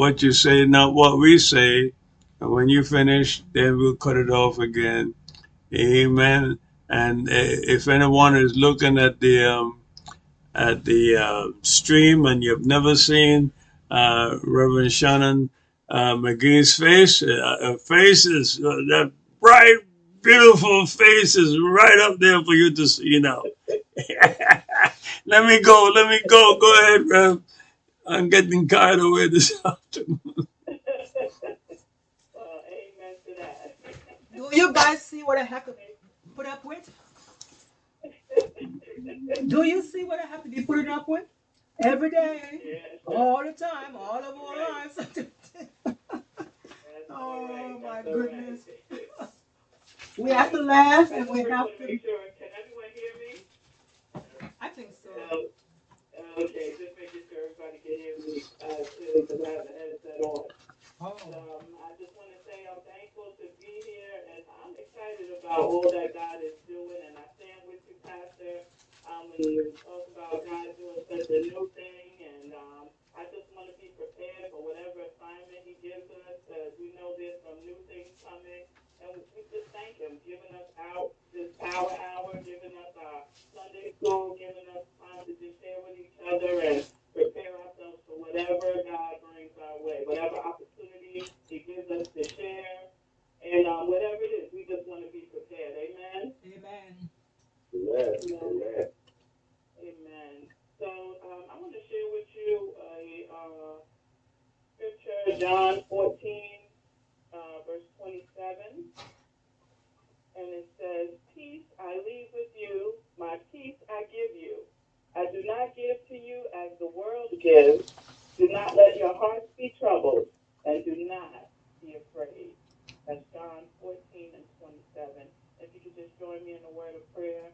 what you say, not what we say. And when you finish, then we'll cut it off again. Amen. And uh, if anyone is looking at the um, at the uh, stream and you've never seen uh, Reverend Shannon uh, McGee's face, uh, her face is uh, that bright, beautiful face is right up there for you to see. You know. let me go. Let me go. Go ahead, Rev. I'm getting carried away this afternoon. Uh, amen to that. Do you guys see what I have to put up with? Do you see what I have to be putting up with? Every day, yes, all the time, all of our right. lives. That's all right. oh my That's all right. goodness. We have to laugh I and we first have want to to. make sure. Can everyone hear me? I think so. No. Okay, just making sure everybody can hear me too, I have the headset on. Oh, Um, I just want to say I'm thankful to be here, and I'm excited about all that God is doing. And I stand with you, Pastor, um, when you talk about God doing such a new thing. And um, I just want to be prepared for whatever assignment He gives us. Because we know there's some new things coming, and we just thank Him, giving us out this power hour, giving us our Sunday school, giving us time to just share with each other and prepare ourselves for whatever God brings our way, whatever opportunity He gives us to share, and um, whatever it is, we just want to be prepared. Amen. amen. Amen. Amen. Amen. So um, I want to share with you a uh, scripture, John 14, uh, verse 27, and it says, "Peace I leave with you, my peace I give you. I do not give to you as the world gives. Do not let your hearts be troubled, and do not be afraid." That's John 14 and 27. If you could just join me in a word of prayer.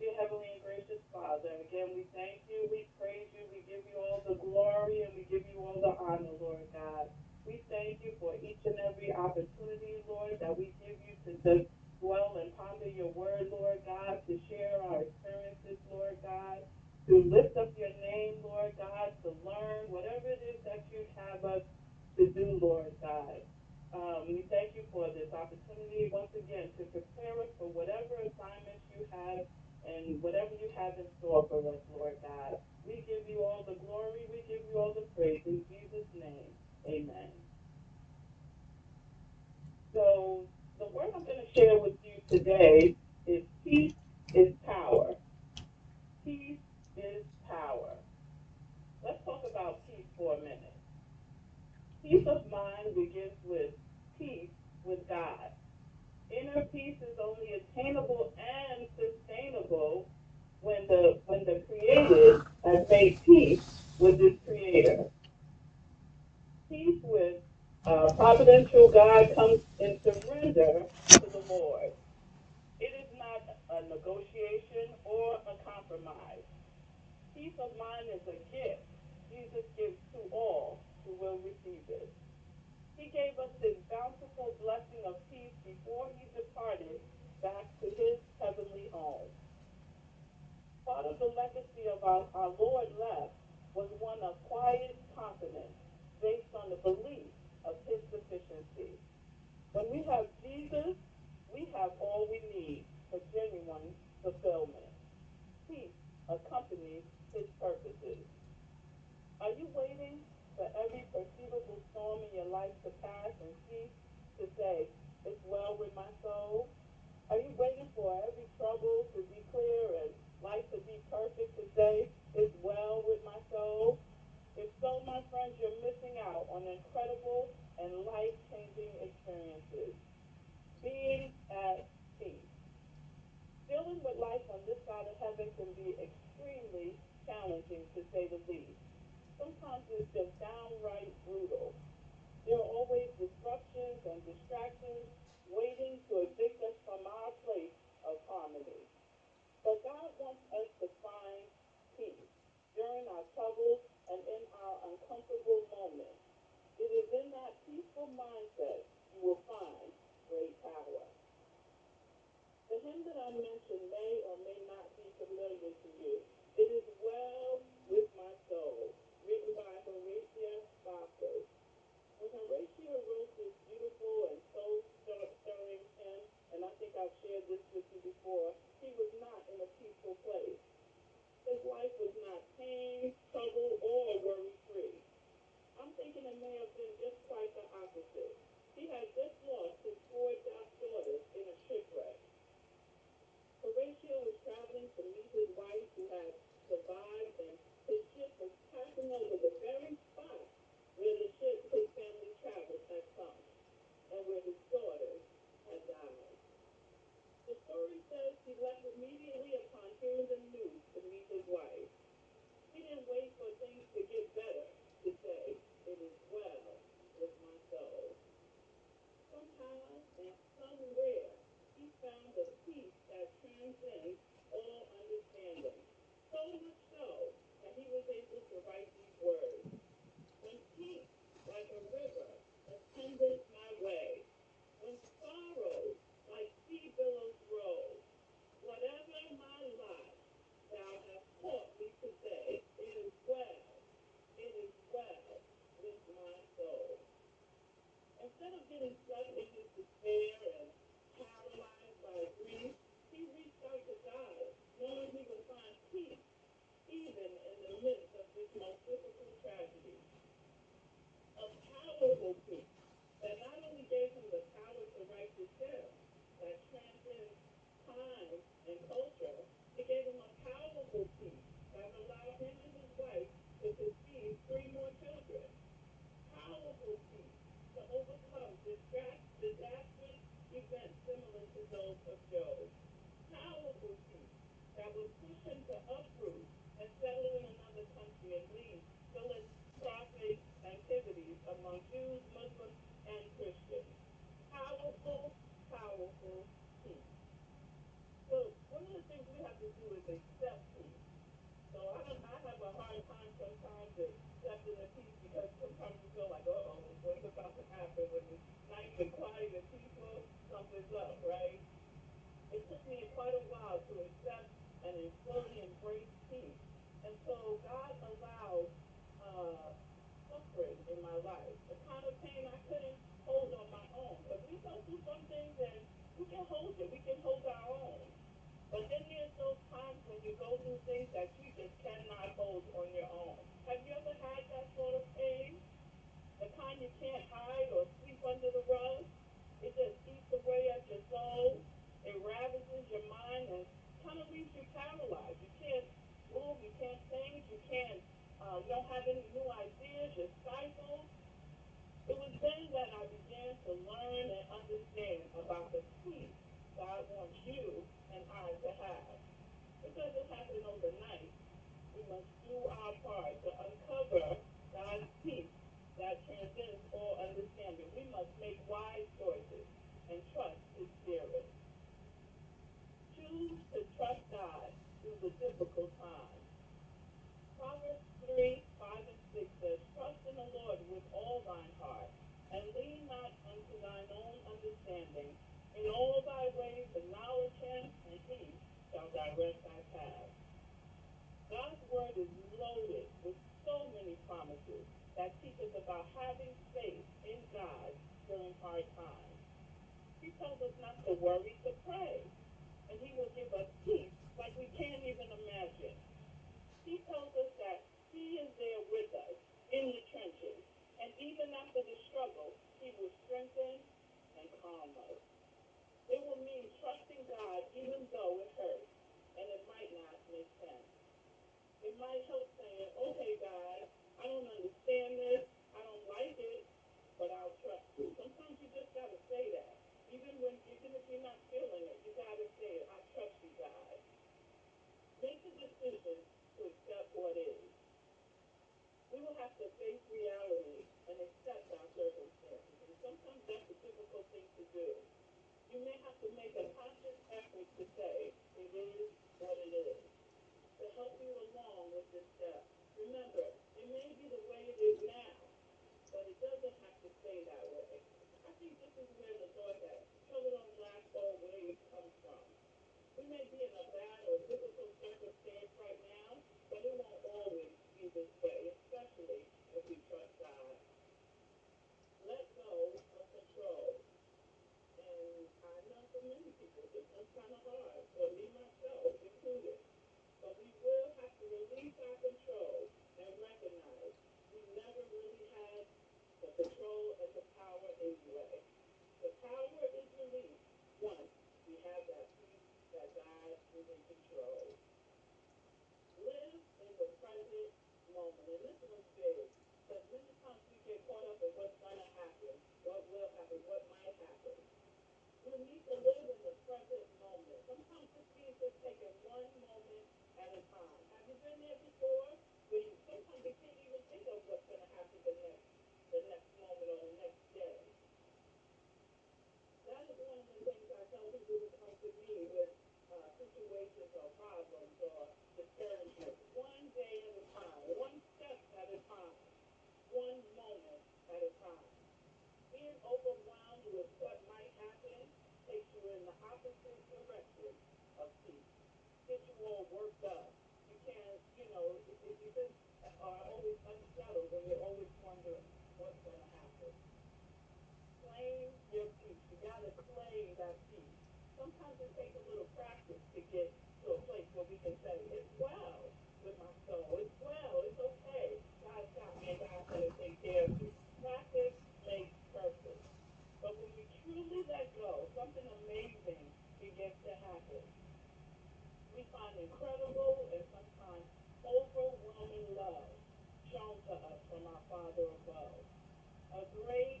Dear Heavenly and gracious Father, again we thank you, we praise you, we give you all the glory, and we give you all the honor, Lord God. We thank you for each and every opportunity, Lord, that we give you to just dwell and ponder your word, Lord God, to share our experiences, Lord God, to lift up your name, Lord God, to learn whatever it is that you have us to do, Lord God. Um, we thank you for this opportunity once again to prepare us for whatever assignments you have and whatever you have in store for us, Lord God. We give you all the glory, we give you all the praise in Jesus' name. Amen. So the word I'm going to share with you today is peace is power. Peace is power. Let's talk about peace for a minute. Peace of mind begins with peace with God. Inner peace is only attainable and sustainable when the when the created has made peace with his creator. Peace with uh, providential God comes in surrender to the Lord. It is not a negotiation or a compromise. Peace of mind is a gift Gives to all who will receive it. He gave us his bountiful blessing of peace before he departed back to his heavenly home. Part of the legacy of our, our Lord left was one of quiet confidence based on the belief of his sufficiency. When we have Jesus, we have all we need for genuine fulfillment. Peace accompanies his purposes. Are you waiting for every perceivable storm in your life to pass and cease to say, It's well with my soul? Are you waiting for every trouble to be clear and life to be perfect to say, It's well with my soul? If so, my friends, you're missing out on incredible and life changing experiences. Being at life. The kind of pain I couldn't hold on my own. But we go through some things and we can hold it. We can hold our own. But then there's those times when you go through things that you just cannot hold on your own. against all understanding. We must make wise choices and trust His Spirit. Choose to trust God through the difficult times. Proverbs 3, 5, and 6 says, Trust in the Lord with all thine heart, and lean not unto thine own understanding. In all thy ways acknowledge him, and he shall direct thy path. God's word is to worry, to pray. And he will give us peace like we can't even imagine. He tells us that he is there with us in the trenches. And even after the struggle, he will strengthen and calm us. It will mean trusting God even though it incredible and sometimes overwhelming love shown to us from our Father above. A great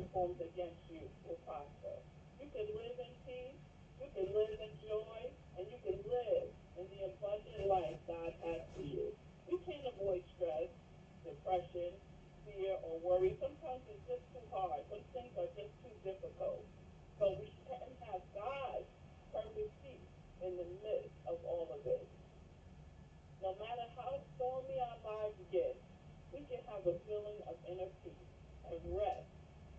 no formed against you oh, will prosper. You can live in peace, you can live in joy, and you can live in the abundant life God has for you. You can't avoid stress, depression, fear, or worry. Sometimes it's just too hard. Some things are just too difficult. But we can have God's perfect peace in the midst of all of it. No matter how stormy our lives get, we can have a feeling of inner peace and rest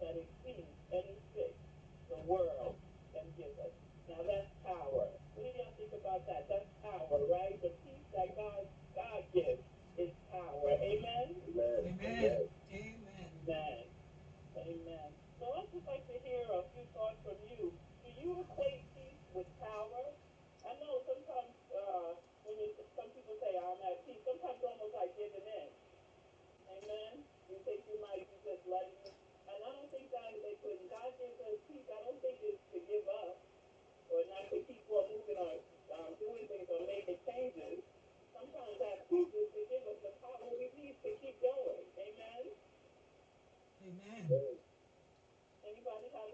that exceeds any fix the world